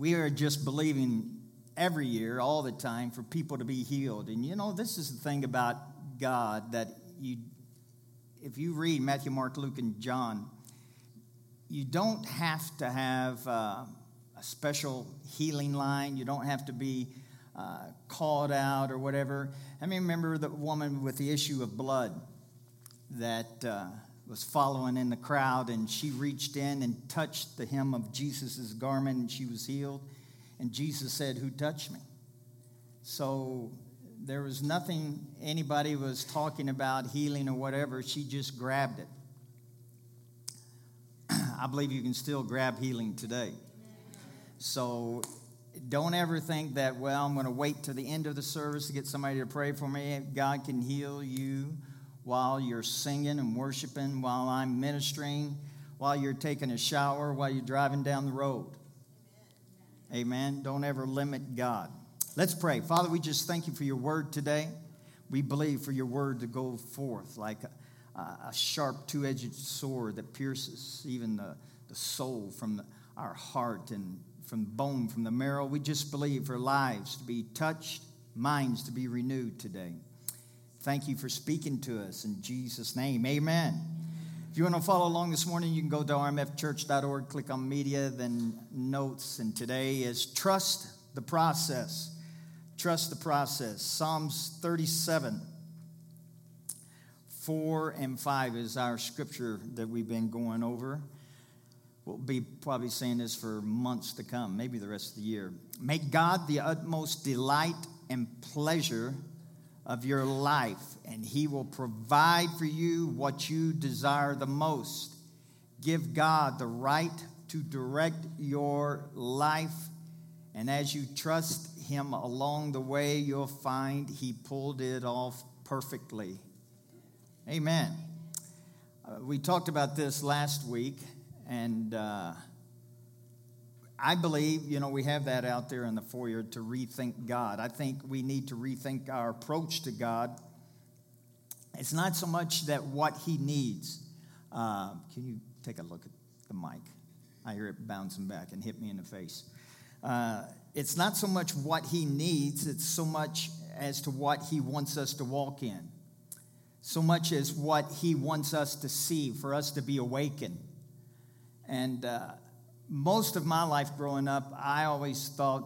we are just believing every year, all the time, for people to be healed. And you know, this is the thing about God that you, if you read Matthew, Mark, Luke, and John, you don't have to have uh, a special healing line. You don't have to be uh, called out or whatever. I mean, remember the woman with the issue of blood that uh, was following in the crowd, and she reached in and touched the hem of Jesus' garment, and she was healed. And Jesus said, Who touched me? So there was nothing anybody was talking about healing or whatever. She just grabbed it. I believe you can still grab healing today. So don't ever think that, well, I'm going to wait to the end of the service to get somebody to pray for me. God can heal you while you're singing and worshiping, while I'm ministering, while you're taking a shower, while you're driving down the road. Amen. Don't ever limit God. Let's pray. Father, we just thank you for your word today. We believe for your word to go forth like a, a sharp two edged sword that pierces even the, the soul from the, our heart and from bone, from the marrow. We just believe for lives to be touched, minds to be renewed today. Thank you for speaking to us in Jesus' name. Amen. If you want to follow along this morning, you can go to rmfchurch.org, click on media, then notes. And today is trust the process. Trust the process. Psalms 37, 4 and 5 is our scripture that we've been going over. We'll be probably saying this for months to come, maybe the rest of the year. Make God the utmost delight and pleasure of your life, and He will provide for you what you desire the most. Give God the right to direct your life, and as you trust Him along the way, you'll find He pulled it off perfectly. Amen. Uh, we talked about this last week, and uh, I believe, you know, we have that out there in the foyer to rethink God. I think we need to rethink our approach to God. It's not so much that what He needs. Uh, can you take a look at the mic? I hear it bouncing back and hit me in the face. Uh, it's not so much what He needs, it's so much as to what He wants us to walk in, so much as what He wants us to see, for us to be awakened. And uh, most of my life growing up, I always thought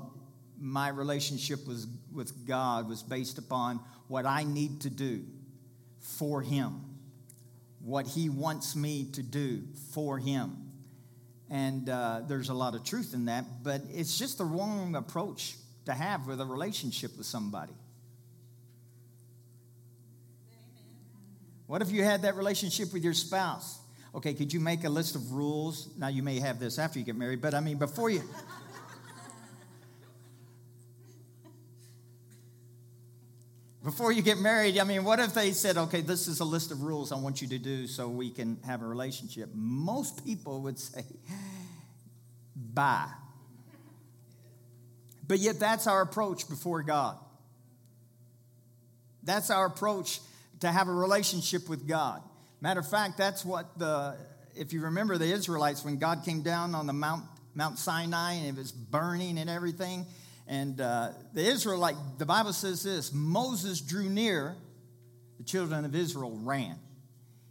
my relationship was, with God was based upon what I need to do for Him, what He wants me to do for Him. And uh, there's a lot of truth in that, but it's just the wrong approach to have with a relationship with somebody. What if you had that relationship with your spouse? Okay, could you make a list of rules? Now, you may have this after you get married, but I mean, before you. before you get married, I mean, what if they said, okay, this is a list of rules I want you to do so we can have a relationship? Most people would say, bye. But yet, that's our approach before God. That's our approach to have a relationship with God. Matter of fact, that's what the, if you remember the Israelites, when God came down on the Mount, Mount Sinai and it was burning and everything, and uh, the Israelite, the Bible says this Moses drew near, the children of Israel ran.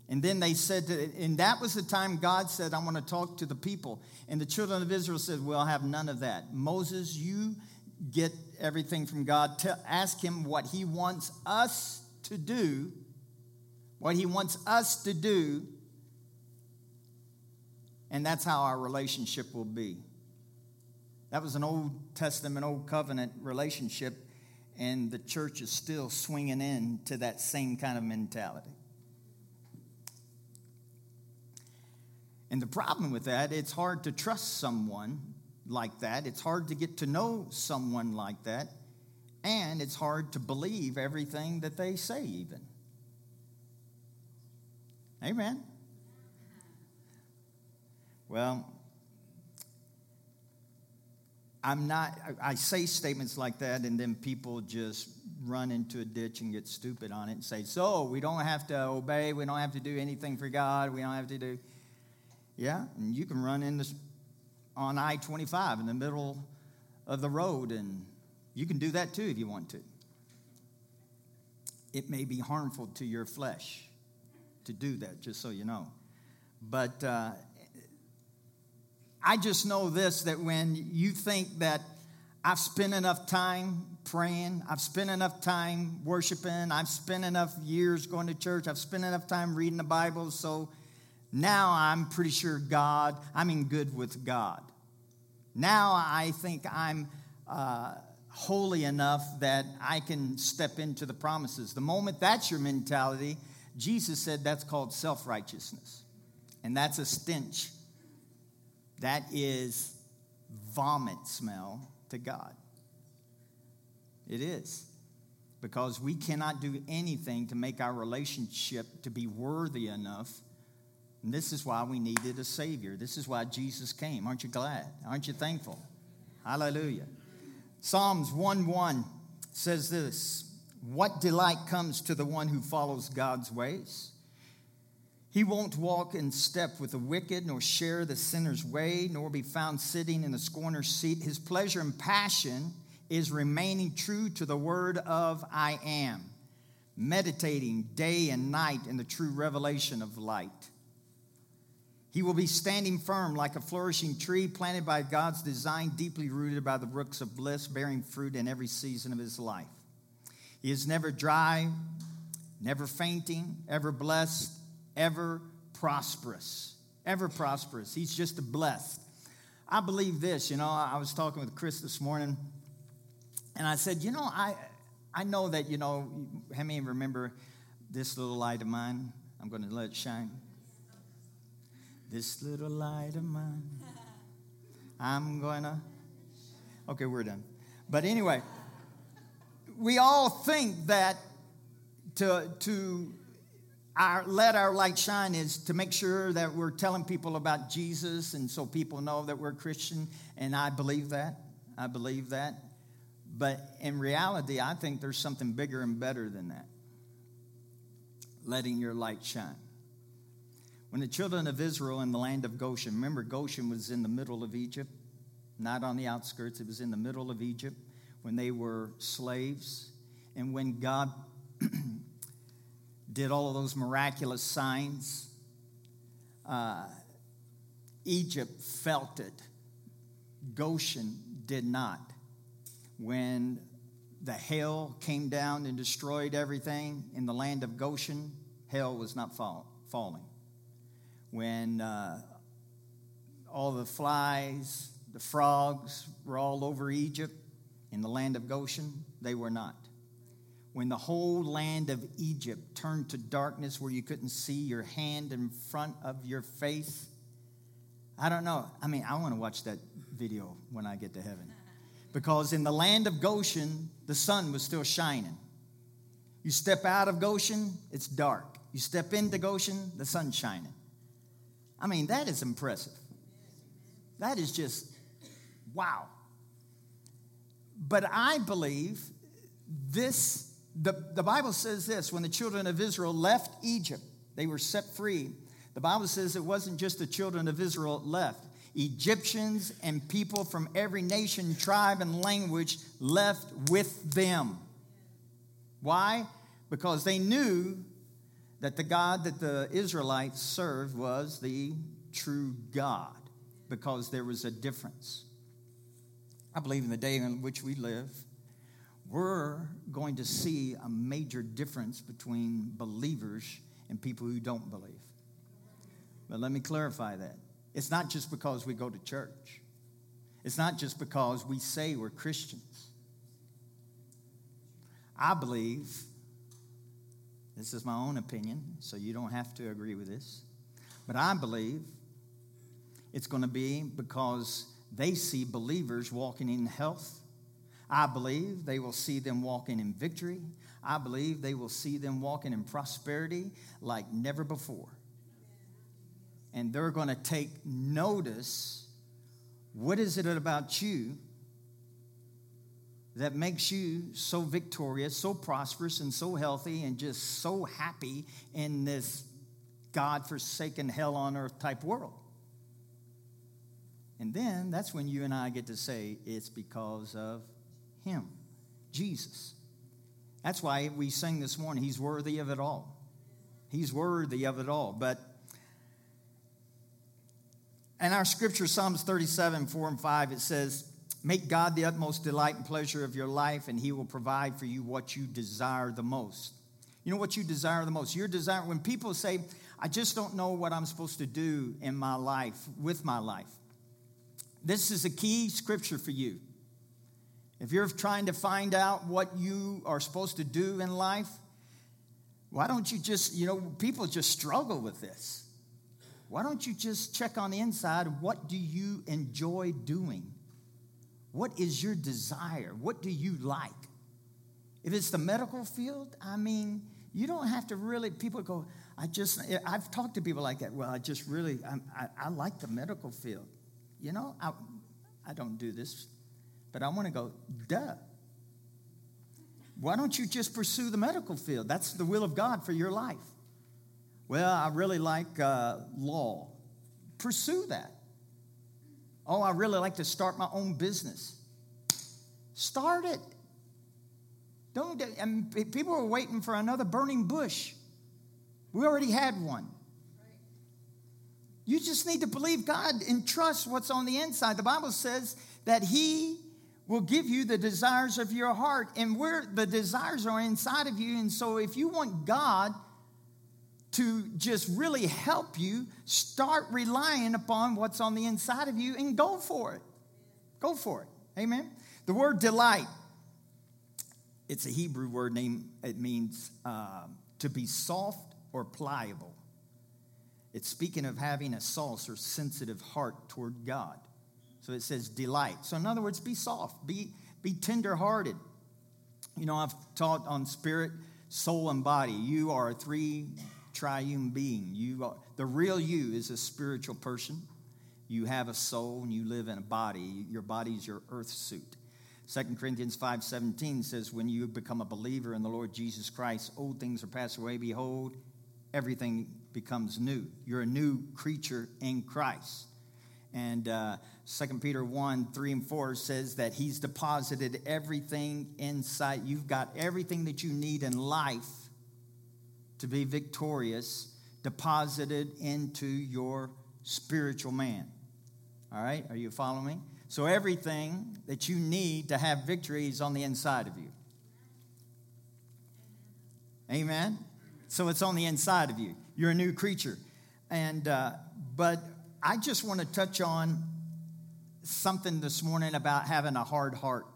And then they said, to, and that was the time God said, I want to talk to the people. And the children of Israel said, Well, I'll have none of that. Moses, you get everything from God. Tell, ask him what he wants us to do what He wants us to do, and that's how our relationship will be. That was an Old Testament, Old Covenant relationship, and the church is still swinging in to that same kind of mentality. And the problem with that, it's hard to trust someone like that. It's hard to get to know someone like that. And it's hard to believe everything that they say, even. Amen. Well, I'm not, I say statements like that, and then people just run into a ditch and get stupid on it and say, So, we don't have to obey, we don't have to do anything for God, we don't have to do. Yeah, and you can run in this, on I 25 in the middle of the road, and you can do that too if you want to. It may be harmful to your flesh to do that, just so you know. But uh, I just know this that when you think that I've spent enough time praying, I've spent enough time worshiping, I've spent enough years going to church, I've spent enough time reading the Bible, so now I'm pretty sure God, I'm in good with God. Now I think I'm uh, holy enough that I can step into the promises. The moment that's your mentality, Jesus said that's called self righteousness. And that's a stench. That is vomit smell to God. It is. Because we cannot do anything to make our relationship to be worthy enough. And this is why we needed a Savior. This is why Jesus came. Aren't you glad? Aren't you thankful? Hallelujah. Psalms 1 1 says this What delight comes to the one who follows God's ways? He won't walk in step with the wicked, nor share the sinner's way, nor be found sitting in the scorner's seat. His pleasure and passion is remaining true to the word of I am, meditating day and night in the true revelation of light. He will be standing firm like a flourishing tree planted by God's design, deeply rooted by the brooks of bliss, bearing fruit in every season of his life. He is never dry, never fainting, ever blessed, ever prosperous. Ever prosperous. He's just blessed. I believe this. You know, I was talking with Chris this morning, and I said, you know, I, I know that, you know, how many remember this little light of mine? I'm to let it shine. This little light of mine. I'm to. Okay, we're done. But anyway, we all think that to, to our, let our light shine is to make sure that we're telling people about Jesus and so people know that we're Christian. And I believe that. I believe that. But in reality, I think there's something bigger and better than that letting your light shine. When the children of Israel in the land of Goshen, remember, Goshen was in the middle of Egypt, not on the outskirts, it was in the middle of Egypt when they were slaves. And when God did all of those miraculous signs. Uh, Egypt felt it. Goshen did not. When the hail came down and destroyed everything in the land of Goshen, hail was not fall, falling. When uh, all the flies, the frogs were all over Egypt in the land of Goshen, they were not when the whole land of Egypt turned to darkness where you couldn't see your hand in front of your face. I don't know. I mean, I want to watch that video when I get to heaven. Because in the land of Goshen, the sun was still shining. You step out of Goshen, it's dark. You step into Goshen, the sun's shining. I mean, that is impressive. That is just wow. But I believe this the, the Bible says this when the children of Israel left Egypt, they were set free. The Bible says it wasn't just the children of Israel left. Egyptians and people from every nation, tribe, and language left with them. Why? Because they knew that the God that the Israelites served was the true God, because there was a difference. I believe in the day in which we live, we're going to see a major difference between believers and people who don't believe. But let me clarify that. It's not just because we go to church, it's not just because we say we're Christians. I believe, this is my own opinion, so you don't have to agree with this, but I believe it's going to be because they see believers walking in health I believe they will see them walking in victory. I believe they will see them walking in prosperity like never before. And they're going to take notice what is it about you that makes you so victorious, so prosperous, and so healthy, and just so happy in this God forsaken, hell on earth type world? And then that's when you and I get to say it's because of Him, Jesus. That's why we sing this morning, He's worthy of it all. He's worthy of it all. But in our scripture, Psalms 37, 4 and 5, it says, Make God the utmost delight and pleasure of your life, and He will provide for you what you desire the most. You know what you desire the most? Your desire, when people say, I just don't know what I'm supposed to do in my life, with my life, this is a key scripture for you. If you're trying to find out what you are supposed to do in life, why don't you just, you know, people just struggle with this. Why don't you just check on the inside? What do you enjoy doing? What is your desire? What do you like? If it's the medical field, I mean, you don't have to really, people go, I just, I've talked to people like that. Well, I just really, I, I like the medical field. You know, I, I don't do this, but I want to go, duh. Why don't you just pursue the medical field? That's the will of God for your life. Well, I really like uh, law. Pursue that. Oh, I really like to start my own business. Start it. Don't, and people are waiting for another burning bush. We already had one. You just need to believe God and trust what's on the inside. The Bible says that He will give you the desires of your heart, and where the desires are inside of you. And so, if you want God to just really help you, start relying upon what's on the inside of you and go for it. Go for it. Amen. The word delight, it's a Hebrew word name. It means uh, to be soft or pliable. It's speaking of having a sauce or sensitive heart toward God. So it says delight. So, in other words, be soft, be, be tenderhearted. You know, I've taught on spirit, soul, and body. You are a three triune being. You are, the real you is a spiritual person. You have a soul and you live in a body. Your body is your earth suit. 2 Corinthians 5:17 says, When you become a believer in the Lord Jesus Christ, old things are passed away. Behold, everything becomes new. You're a new creature in Christ. And uh, 2 Peter 1 3 and 4 says that he's deposited everything inside. You've got everything that you need in life to be victorious deposited into your spiritual man. All right? Are you following me? So everything that you need to have victory is on the inside of you. Amen? So it's on the inside of you. You're a new creature. And, uh, but I just want to touch on something this morning about having a hard heart.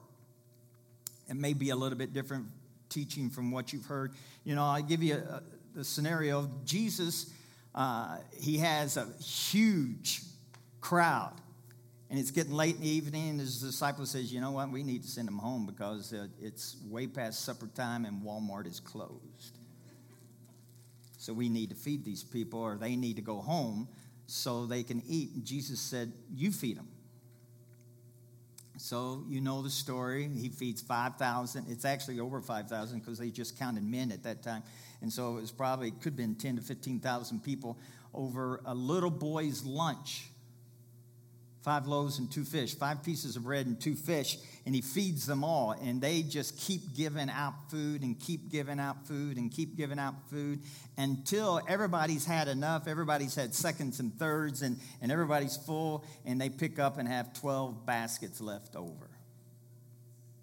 It may be a little bit different teaching from what you've heard. You know, I give you a, the scenario. Of Jesus, uh, he has a huge crowd, and it's getting late in the evening. And his disciple says, "You know what? We need to send him home because uh, it's way past supper time, and Walmart is closed. So we need to feed these people, or they need to go home." so they can eat. And Jesus said, You feed them. So you know the story. He feeds 5,000. It's actually over 5,000 because they just counted men at that time. And so it was probably, could have been 10 to 15,000 people over a little boy's lunch five loaves and two fish, five pieces of bread and two fish, and he feeds them all. And they just keep giving out food and keep giving out food and keep giving out food until everybody's had enough. Everybody's had seconds and thirds, and, and everybody's full, and they pick up and have 12 baskets left over.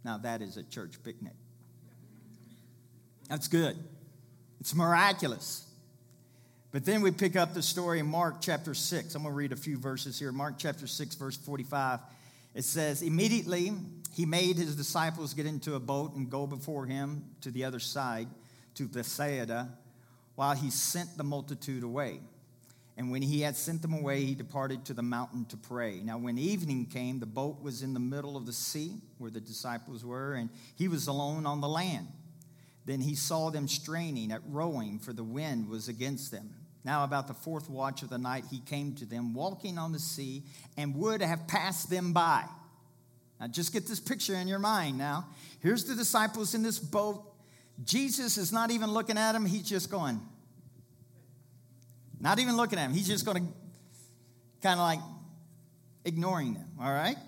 Now, that is a church picnic. That's good. It's miraculous. But then we pick up the story in Mark chapter 6. I'm going to read a few verses here. Mark chapter 6, verse 45. It says, Immediately he made his disciples get into a boat and go before him to the other side, to Bethsaida, while he sent the multitude away. And when he had sent them away, he departed to the mountain to pray. Now, when evening came, the boat was in the middle of the sea where the disciples were, and he was alone on the land. Then he saw them straining at rowing, for the wind was against them. Now, about the fourth watch of the night, he came to them, walking on the sea, and would have passed them by. Now, just get this picture in your mind now. Here's the disciples in this boat. Jesus is not even looking at them, he's just going. Not even looking at him. He's just going to kind of like ignoring them, all right?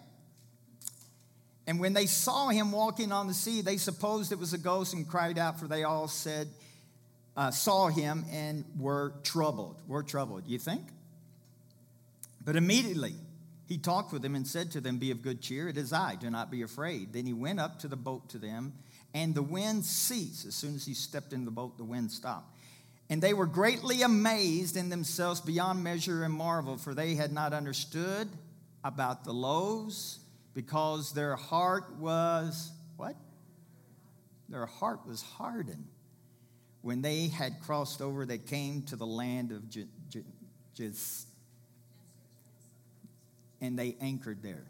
And when they saw him walking on the sea, they supposed it was a ghost and cried out, for they all said, uh, saw him and were troubled. Were troubled, you think? But immediately he talked with them and said to them, Be of good cheer, it is I, do not be afraid. Then he went up to the boat to them, and the wind ceased. As soon as he stepped in the boat, the wind stopped. And they were greatly amazed in themselves beyond measure and marvel, for they had not understood about the loaves, because their heart was what? Their heart was hardened. When they had crossed over, they came to the land of Jiz, and they anchored there.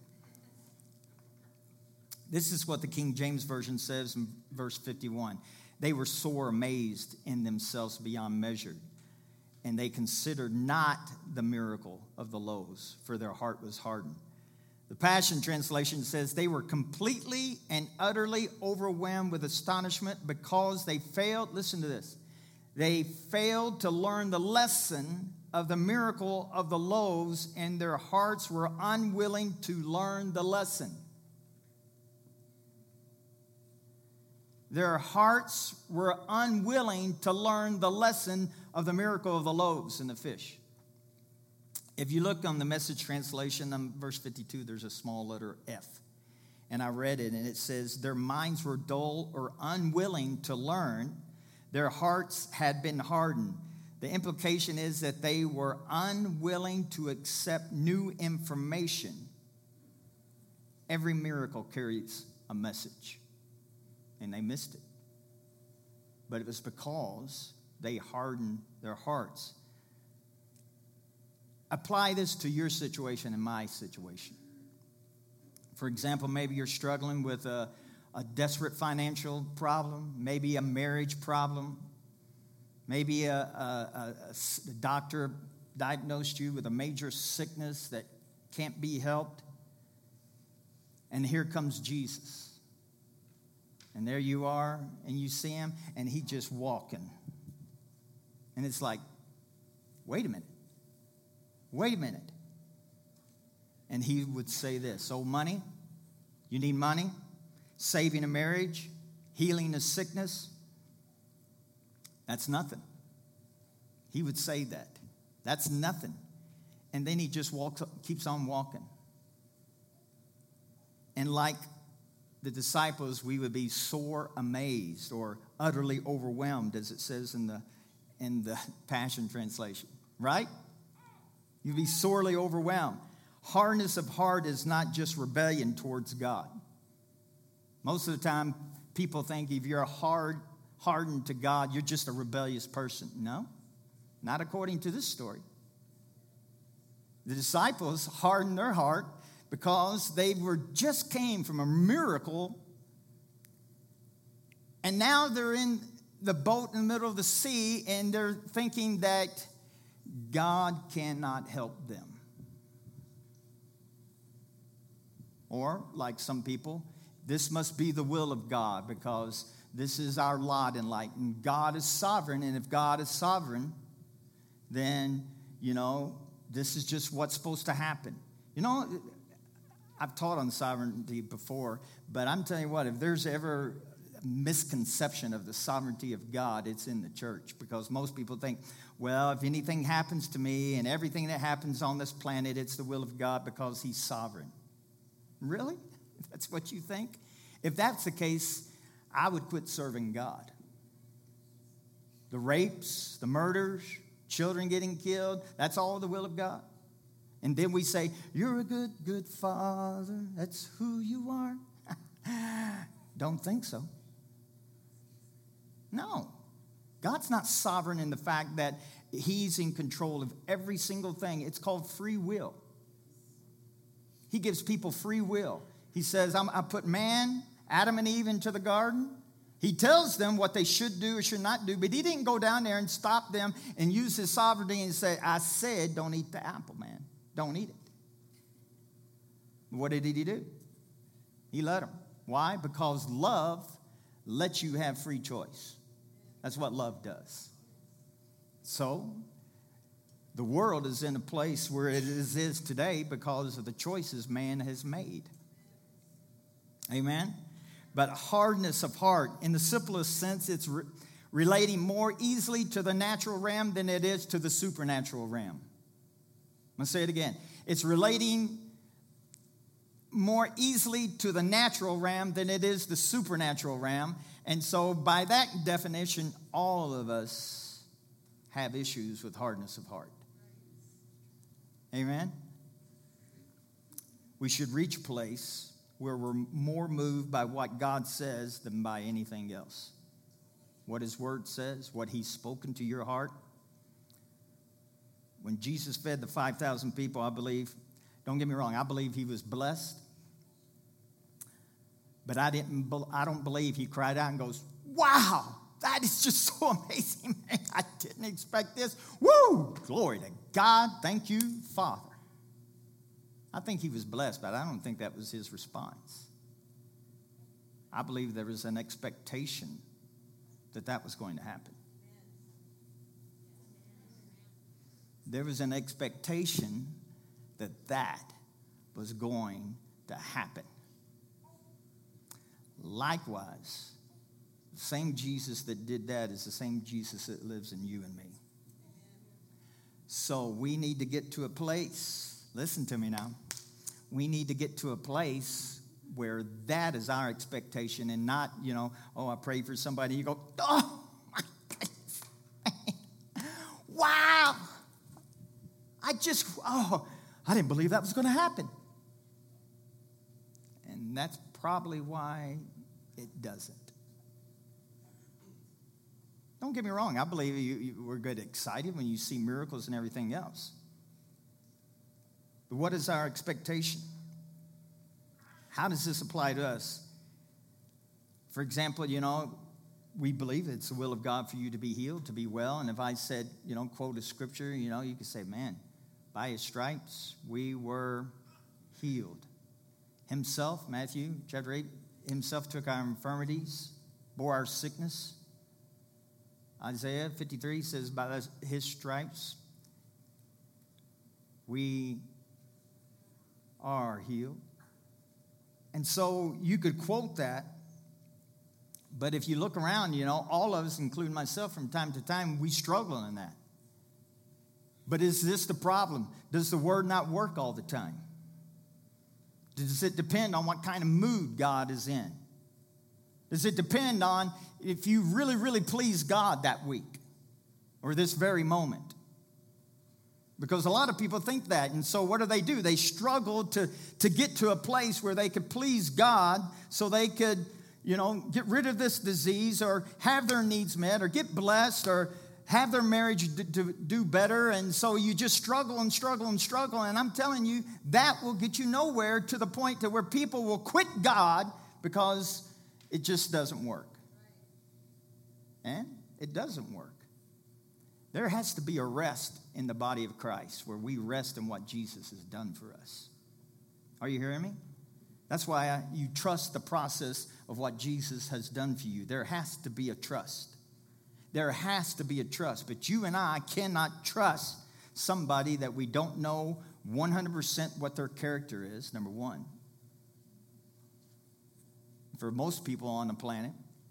This is what the King James Version says in verse 51. They were sore amazed in themselves beyond measure, and they considered not the miracle of the loaves, for their heart was hardened. The Passion Translation says they were completely and utterly overwhelmed with astonishment because they failed, listen to this, they failed to learn the lesson of the miracle of the loaves, and their hearts were unwilling to learn the lesson. Their hearts were unwilling to learn the lesson of the miracle of the loaves and the fish. If you look on the message translation, on verse 52, there's a small letter F. And I read it, and it says, Their minds were dull or unwilling to learn, their hearts had been hardened. The implication is that they were unwilling to accept new information. Every miracle carries a message and they missed it. But it was because they hardened their hearts. Apply this to your situation and my situation. For example, maybe you're struggling with a, a desperate financial problem, maybe a marriage problem, maybe a, a, a doctor diagnosed you with a major sickness that can't be helped. And here comes Jesus and there you are, and you see him, and he just walking. And it's like, wait a minute. Wait a minute. And he would say this Oh, money? You need money? Saving a marriage? Healing a sickness? That's nothing. He would say that. That's nothing. And then he just walks, keeps on walking. And like the disciples, we would be sore amazed or utterly overwhelmed, as it says in the, in the Passion Translation, right? You'd be sorely overwhelmed. Hardness of heart is not just rebellion towards God. Most of the time, people think if you're hard, hardened to God, you're just a rebellious person. No, not according to this story. The disciples hardened their heart because they were just came from a miracle and now they're in the boat in the middle of the sea and they're thinking that God cannot help them. Or, like some people, this must be the will of God because this is our lot in life. And God is sovereign. And if God is sovereign, then, you know, this is just what's supposed to happen. You know, I've taught on sovereignty before, but I'm telling you what, if there's ever a misconception of the sovereignty of God, it's in the church because most people think, well, if anything happens to me and everything that happens on this planet, it's the will of God because He's sovereign. Really? That's what you think? If that's the case, I would quit serving God. The rapes, the murders, children getting killed, that's all the will of God. And then we say, You're a good, good father. That's who you are. Don't think so. No. God's not sovereign in the fact that He's in control of every single thing. It's called free will. He gives people free will. He says, I put man, Adam and Eve into the garden. He tells them what they should do or should not do, but he didn't go down there and stop them and use his sovereignty and say, I said, don't eat the apple, man. Don't eat it. What did he do? He let them. Why? Because love lets you have free choice. That's what love does. So, The world is in a place where it is, today because of the choices man has made. Amen? But hardness of heart, in the simplest sense, it's re- relating more easily to the natural realm than it is to the supernatural realm. I'm going to say it again. It's relating more easily to the natural realm than it is the supernatural realm. And so, by that definition, all of us have issues with hardness of heart. Amen? We should reach a place where we're more moved by what God says than by anything else. What His Word says, what He's spoken to your heart. When Jesus fed the 5,000 people, I believe, don't get me wrong, I believe He was blessed. But I, didn't, I don't believe He cried out and goes, Wow, that is just so amazing, man. I didn't expect this. Woo! Glory to God. Thank you, Father. I think he was blessed, but I don't think that was his response. I believe there was an expectation that that was going to happen. There was an expectation that that was going to happen. Likewise, the same Jesus that did that is the same Jesus that lives in you and me. So we need to get to a place, listen to me now. We need to get to a place where that is our expectation and not, you know, oh, I pray for somebody, you go, oh, my goodness. wow. I just, oh, I didn't believe that was going to happen. And that's probably why it doesn't. Don't get me wrong, I believe you, you, we're good excited when you see miracles and everything else. What is our expectation? How does this apply to us? For example, you know, we believe it's the will of God for you to be healed, to be well. And if I said, you know, quote a scripture, you know, you could say, man, by his stripes we were healed. Himself, Matthew chapter 8, himself took our infirmities, bore our sickness. Isaiah 53 says, By his stripes we are healed. And so you could quote that, but if you look around, you know, all of us, including myself from time to time, we struggle in that. But is this the problem? Does the word not work all the time? Does it depend on what kind of mood God is in? Does it depend on if you really, really please God that week or this very moment? Because a lot of people think that. And so what do they do? They struggle to, to get to a place where they could please God so they could, you know, get rid of this disease or have their needs met or get blessed or have their marriage to do better. And so you just struggle and struggle and struggle. And I'm telling you, that will get you nowhere to the point to where people will quit God because it just doesn't work. And it doesn't work. There has to be a rest in the body of Christ where we rest in what Jesus has done for us. Are you hearing me? That's why you trust the process of what Jesus has done for you. There has to be a trust. There has to be a trust. But you and I cannot trust somebody that we don't know 100% what their character is, number one. For most people on the planet,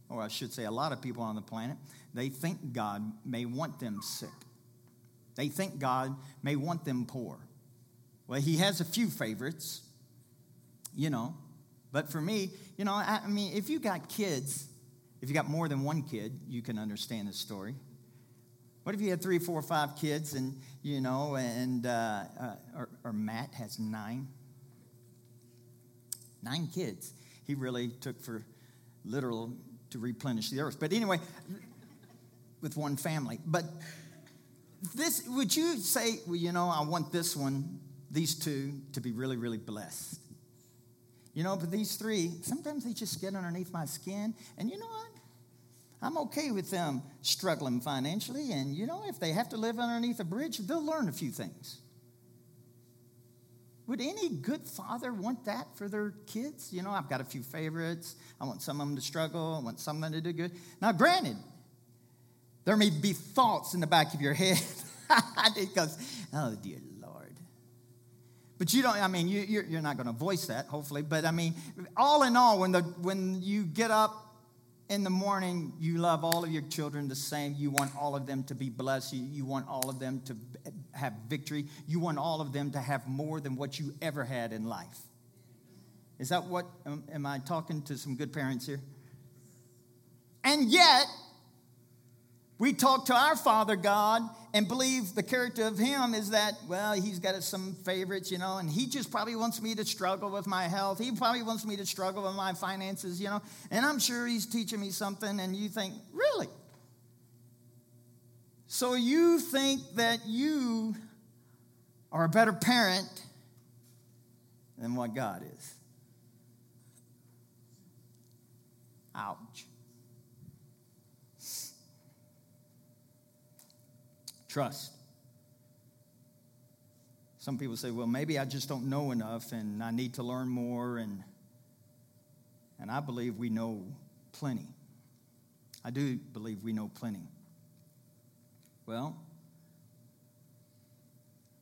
or I should say a lot of people on the planet, they think God may want them sick. They think God may want them poor. Well, He has a few favorites, you know. But for me, you know, I, I mean, if you got kids, if you got more than one kid, you can understand the story. What if you had three, four, five kids, and you know, and uh, uh, or, or Matt has nine, nine kids. He really took for literal to replenish the earth. But anyway, with one family. But this, would you say, well, you know, I want this one, these two, to be really, really blessed? You know, but these three, sometimes they just get underneath my skin. And you know what? I'm okay with them struggling financially. And you know, if they have to live underneath a bridge, they'll learn a few things. Would any good father want that for their kids? You know, I've got a few favorites. I want some of them to struggle. I want some of them to do good. Now, granted, there may be thoughts in the back of your head. because, oh, dear Lord. But you don't, I mean, you, you're, you're not going to voice that, hopefully. But I mean, all in all, when, the, when you get up in the morning, you love all of your children the same. You want all of them to be blessed. You, you want all of them to have victory. You want all of them to have more than what you ever had in life. Is that what, um, am I talking to some good parents here? And yet, we talk to our Father God and believe the character of Him is that, well, He's got some favorites, you know, and He just probably wants me to struggle with my health. He probably wants me to struggle with my finances, you know, and I'm sure He's teaching me something, and you think, really? So you think that you are a better parent than what God is. Ouch. Trust. Some people say, well, maybe I just don't know enough and I need to learn more. And, and I believe we know plenty. I do believe we know plenty. Well,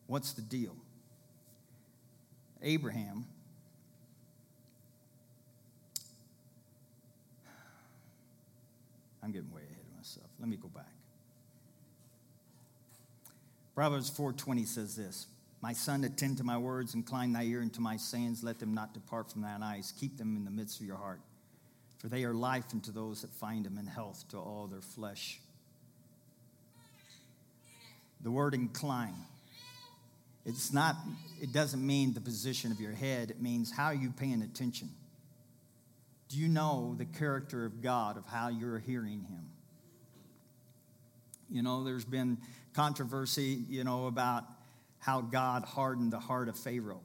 what's the deal? Abraham I'm getting way ahead of myself. Let me go back. Proverbs 4:20 says this, "My son, attend to my words, incline thy ear unto my sayings, let them not depart from thine eyes. Keep them in the midst of your heart, for they are life unto those that find them and health to all their flesh." The word incline it's not it doesn't mean the position of your head, it means how are you paying attention? Do you know the character of God of how you're hearing him? You know, there's been controversy, you know, about how God hardened the heart of Pharaoh.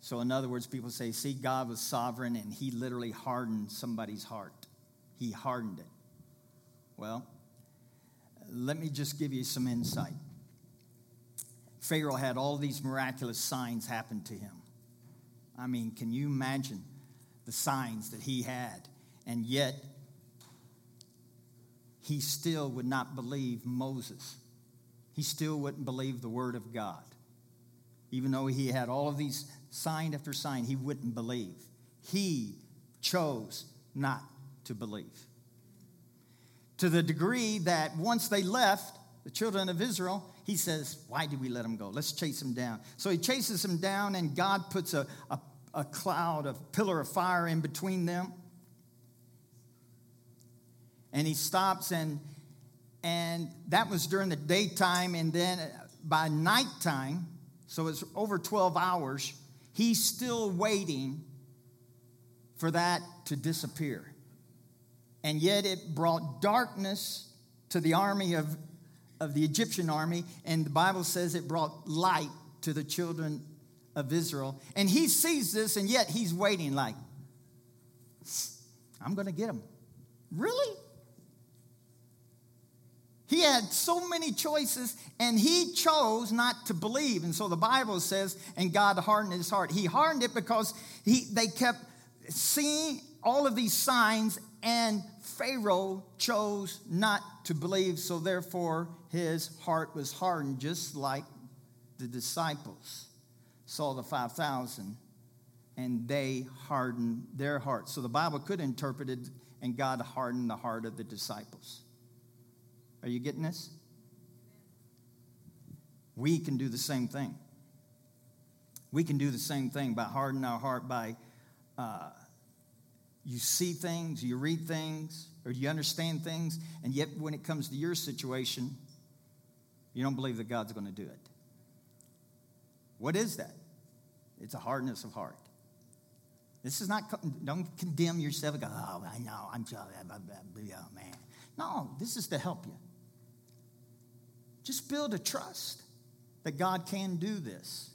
So, in other words, people say, see, God was sovereign and he literally hardened somebody's heart. He hardened it. Well, let me just give you some insight. Pharaoh had all these miraculous signs happen to him. I mean, can you imagine the signs that he had? And yet, he still would not believe Moses. He still wouldn't believe the word of God. Even though he had all of these sign after sign, he wouldn't believe. He chose not to believe. To the degree that once they left, the children of Israel, he says, Why did we let them go? Let's chase them down. So he chases them down, and God puts a, a, a cloud, a pillar of fire in between them and he stops and and that was during the daytime. And then by nighttime so it's over 12 hours he's still waiting for that to disappear. And yet it brought darkness to the army of, of the egyptian army. And the bible says it brought light to the children of israel. And he sees this and yet he's waiting like i'm going to get him. Really he had so many choices and he chose not to believe. And so the Bible says, and God hardened his heart. He hardened it because he, they kept seeing all of these signs and Pharaoh chose not to believe. So therefore, his heart was hardened, just like the disciples saw the 5,000 and they hardened their hearts. So the Bible could interpret it, and God hardened the heart of the disciples. Are you getting this? We can do the same thing. We can do the same thing by hardening our heart by uh, you see things, you read things, or you understand things, and yet when it comes to your situation, you don't believe that God's going to do it. What is that? It's a hardness of heart. This is not, don't condemn yourself and go, oh, I know, I'm oh, man. No, this is to help you. Just build a trust that God can do this.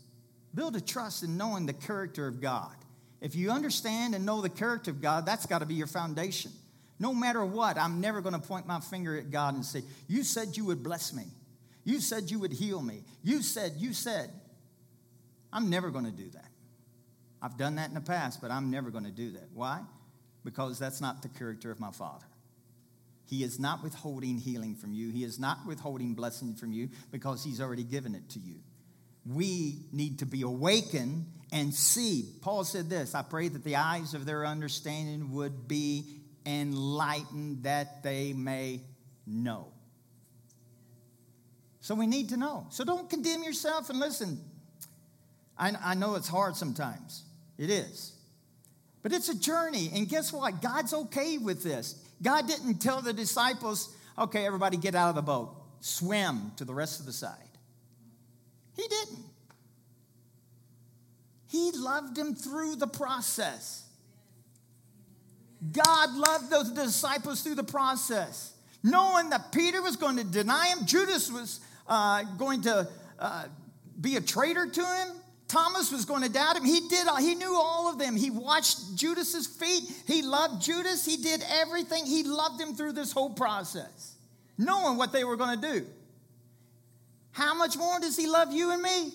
Build a trust in knowing the character of God. If you understand and know the character of God, that's got to be your foundation. No matter what, I'm never going to point my finger at God and say, You said you would bless me. You said you would heal me. You said, you said. I'm never going to do that. I've done that in the past, but I'm never going to do that. Why? Because that's not the character of my Father. He is not withholding healing from you. He is not withholding blessing from you because He's already given it to you. We need to be awakened and see. Paul said this I pray that the eyes of their understanding would be enlightened that they may know. So we need to know. So don't condemn yourself and listen. I, I know it's hard sometimes. It is. But it's a journey. And guess what? God's okay with this. God didn't tell the disciples, okay, everybody get out of the boat, swim to the rest of the side. He didn't. He loved him through the process. God loved those disciples through the process. Knowing that Peter was going to deny him, Judas was uh, going to uh, be a traitor to him, Thomas was going to doubt him. He did. He knew all of them. He watched Judas's feet. He loved Judas. He did everything. He loved him through this whole process, knowing what they were going to do. How much more does he love you and me?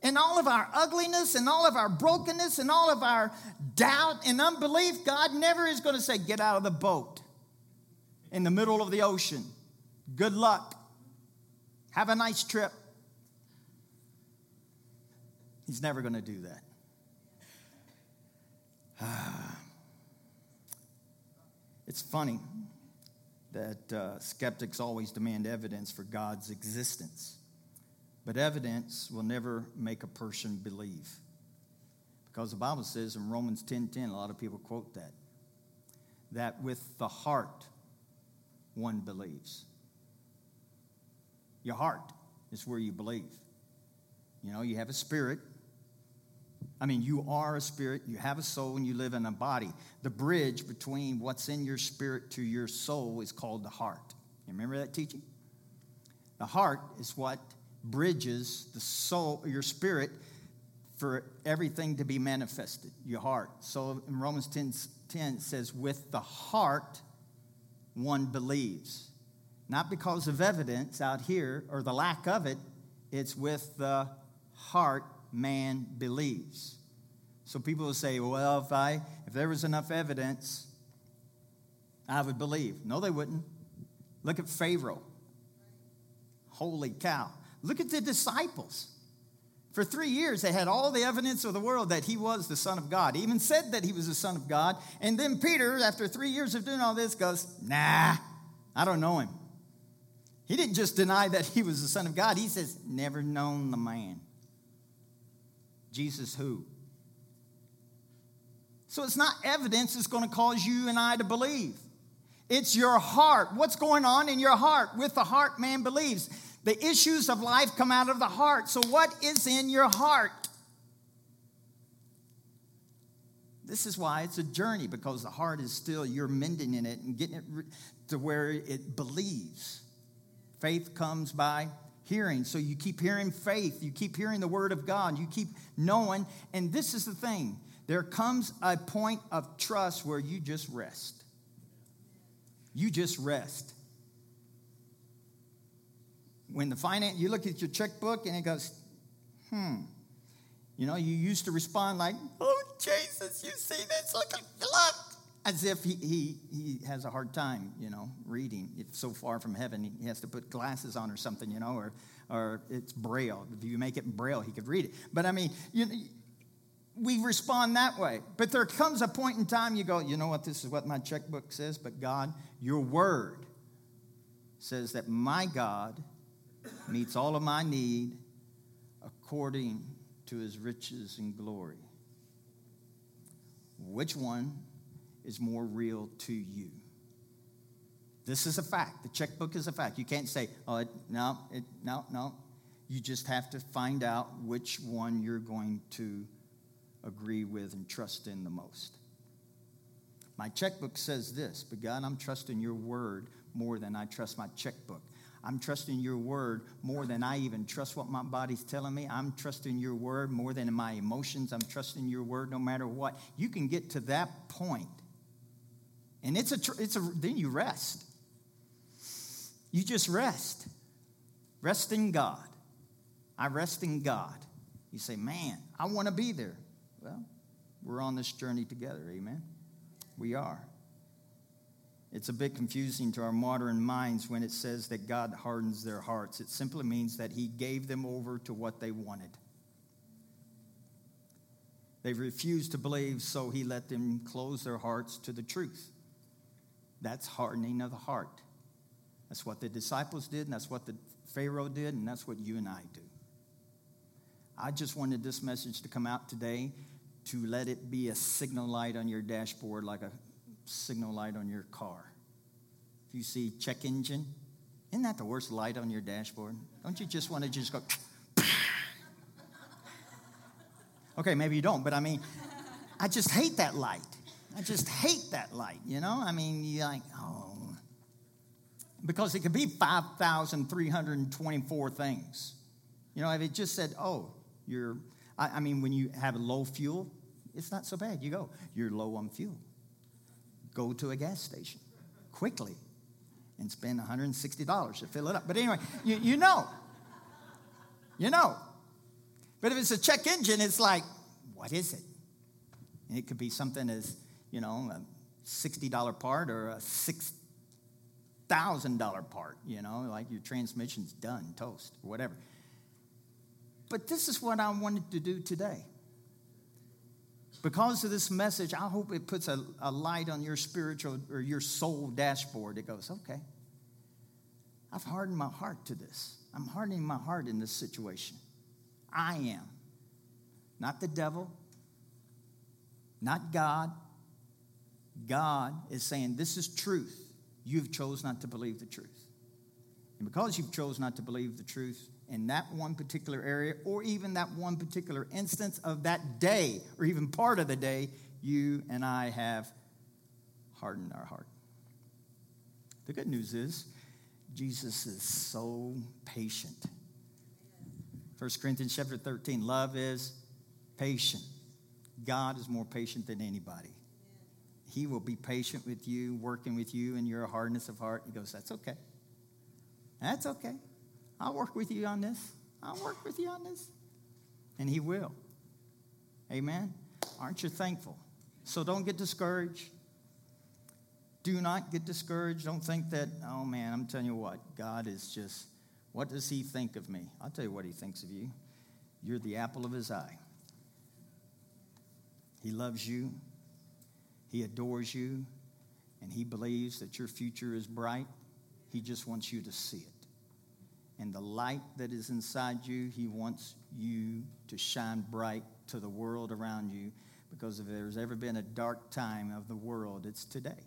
In all of our ugliness and all of our brokenness and all of our doubt and unbelief, God never is going to say, Get out of the boat in the middle of the ocean. Good luck. Have a nice trip. He's never going to do that. it's funny that uh, skeptics always demand evidence for God's existence, but evidence will never make a person believe. Because the Bible says in Romans 10 10, a lot of people quote that, that with the heart one believes. Your heart is where you believe. You know, you have a spirit, I mean, you are a spirit, you have a soul, and you live in a body. The bridge between what's in your spirit to your soul is called the heart. You remember that teaching? The heart is what bridges the soul, your spirit, for everything to be manifested, your heart. So in Romans 10, 10 says, with the heart one believes. Not because of evidence out here or the lack of it, it's with the heart man believes. So people will say, well, if, I, if there was enough evidence, I would believe. No, they wouldn't. Look at Pharaoh. Holy cow. Look at the disciples. For three years, they had all the evidence of the world that he was the Son of God. He even said that he was the Son of God. And then Peter, after three years of doing all this, goes, Nah, I don't know him. He didn't just deny that he was the Son of God, he says, Never known the man. Jesus who? So it's not evidence that's going to cause you and I to believe. It's your heart. What's going on in your heart? With the heart, man believes. The issues of life come out of the heart. So, what is in your heart? This is why it's a journey because the heart is still, you're mending in it and getting it to where it believes. Faith comes by hearing. So you keep hearing faith, you keep hearing the word of God, you keep knowing. And this is the thing there comes a point of trust where you just rest. You just rest. When the finance, you look at your checkbook and it goes, hmm. You know, you used to respond like, oh, Jesus, you see this? Look, look as if he, he, he has a hard time, you know, reading. It's so far from heaven, he has to put glasses on or something, you know, or, or it's braille. If you make it braille, he could read it. But I mean, you we respond that way. But there comes a point in time you go, you know what, this is what my checkbook says, but God, your word says that my God meets all of my need according to his riches and glory. Which one is more real to you. This is a fact. The checkbook is a fact. You can't say, oh, it, no, it, no, no. You just have to find out which one you're going to agree with and trust in the most. My checkbook says this, but God, I'm trusting your word more than I trust my checkbook. I'm trusting your word more than I even trust what my body's telling me. I'm trusting your word more than my emotions. I'm trusting your word no matter what. You can get to that point and it's a, it's a, then you rest. You just rest. Rest in God. I rest in God. You say, man, I want to be there. Well, we're on this journey together, amen? We are. It's a bit confusing to our modern minds when it says that God hardens their hearts. It simply means that He gave them over to what they wanted. They refused to believe, so He let them close their hearts to the truth. That's hardening of the heart. That's what the disciples did, and that's what the Pharaoh did, and that's what you and I do. I just wanted this message to come out today to let it be a signal light on your dashboard like a signal light on your car. If you see check engine, isn't that the worst light on your dashboard? Don't you just want to just go? okay, maybe you don't, but I mean, I just hate that light. I just hate that light, you know? I mean, you're like, oh. Because it could be 5,324 things. You know, if it just said, oh, you're, I, I mean, when you have low fuel, it's not so bad. You go, you're low on fuel go to a gas station quickly and spend $160 to fill it up. But anyway, you, you know. You know. But if it's a check engine, it's like, what is it? And it could be something as, you know, a $60 part or a $6,000 part, you know, like your transmission's done, toast, or whatever. But this is what I wanted to do today. Because of this message, I hope it puts a, a light on your spiritual or your soul dashboard. It goes, okay, I've hardened my heart to this. I'm hardening my heart in this situation. I am. Not the devil, not God. God is saying, This is truth. You've chose not to believe the truth. And because you've chose not to believe the truth, in that one particular area or even that one particular instance of that day or even part of the day, you and I have hardened our heart. The good news is, Jesus is so patient. 1 Corinthians chapter 13 love is patient. God is more patient than anybody. He will be patient with you, working with you in your hardness of heart. He goes, That's okay. That's okay. I'll work with you on this. I'll work with you on this. And He will. Amen. Aren't you thankful? So don't get discouraged. Do not get discouraged. Don't think that, oh man, I'm telling you what, God is just, what does He think of me? I'll tell you what He thinks of you. You're the apple of His eye. He loves you, He adores you, and He believes that your future is bright. He just wants you to see it and the light that is inside you, He wants you to shine bright to the world around you. Because if there's ever been a dark time of the world, it's today.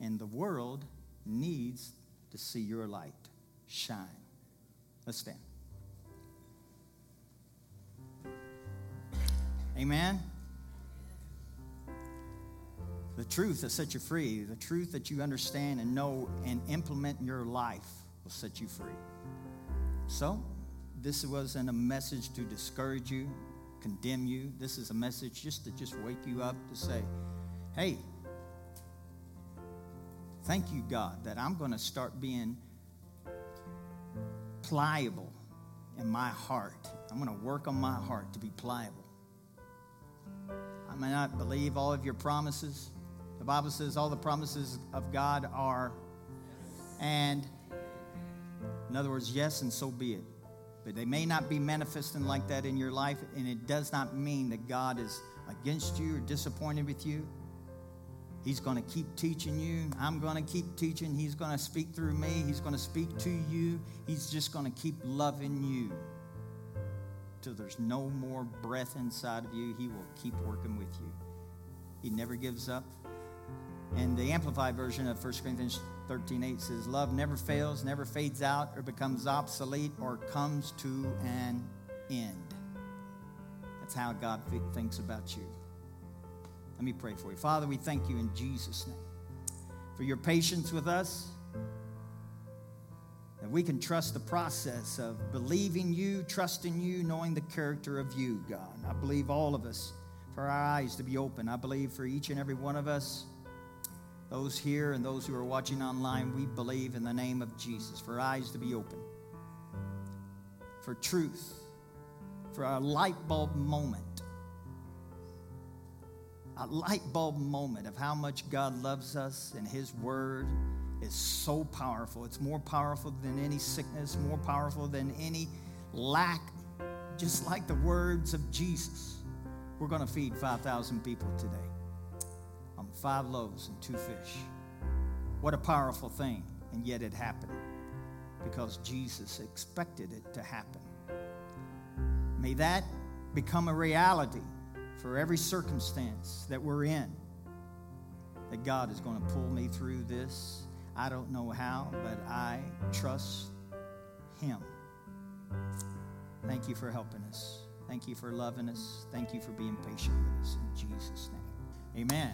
And the world needs to see your light shine. Let's stand. Amen. The truth that set you free, the truth that you understand and know and implement in your life will set you free. So, this wasn't a message to discourage you, condemn you. This is a message just to just wake you up to say, hey, thank you, God, that I'm going to start being pliable in my heart. I'm going to work on my heart to be pliable. I may not believe all of your promises. The Bible says all the promises of God are and in other words, yes, and so be it. But they may not be manifesting like that in your life, and it does not mean that God is against you or disappointed with you. He's going to keep teaching you. I'm going to keep teaching. He's going to speak through me. He's going to speak to you. He's just going to keep loving you till there's no more breath inside of you. He will keep working with you. He never gives up. And the Amplified version of 1 Corinthians 13:8 says, Love never fails, never fades out, or becomes obsolete, or comes to an end. That's how God thinks about you. Let me pray for you. Father, we thank you in Jesus' name for your patience with us. That we can trust the process of believing you, trusting you, knowing the character of you, God. I believe all of us, for our eyes to be open. I believe for each and every one of us those here and those who are watching online, we believe in the name of Jesus for eyes to be open, for truth, for a light bulb moment a light bulb moment of how much God loves us and His Word is so powerful. It's more powerful than any sickness, more powerful than any lack, just like the words of Jesus. We're going to feed 5,000 people today five loaves and two fish. What a powerful thing, and yet it happened because Jesus expected it to happen. May that become a reality for every circumstance that we're in. That God is going to pull me through this. I don't know how, but I trust Him. Thank you for helping us. Thank you for loving us. Thank you for being patient with us. In Jesus' name. Amen.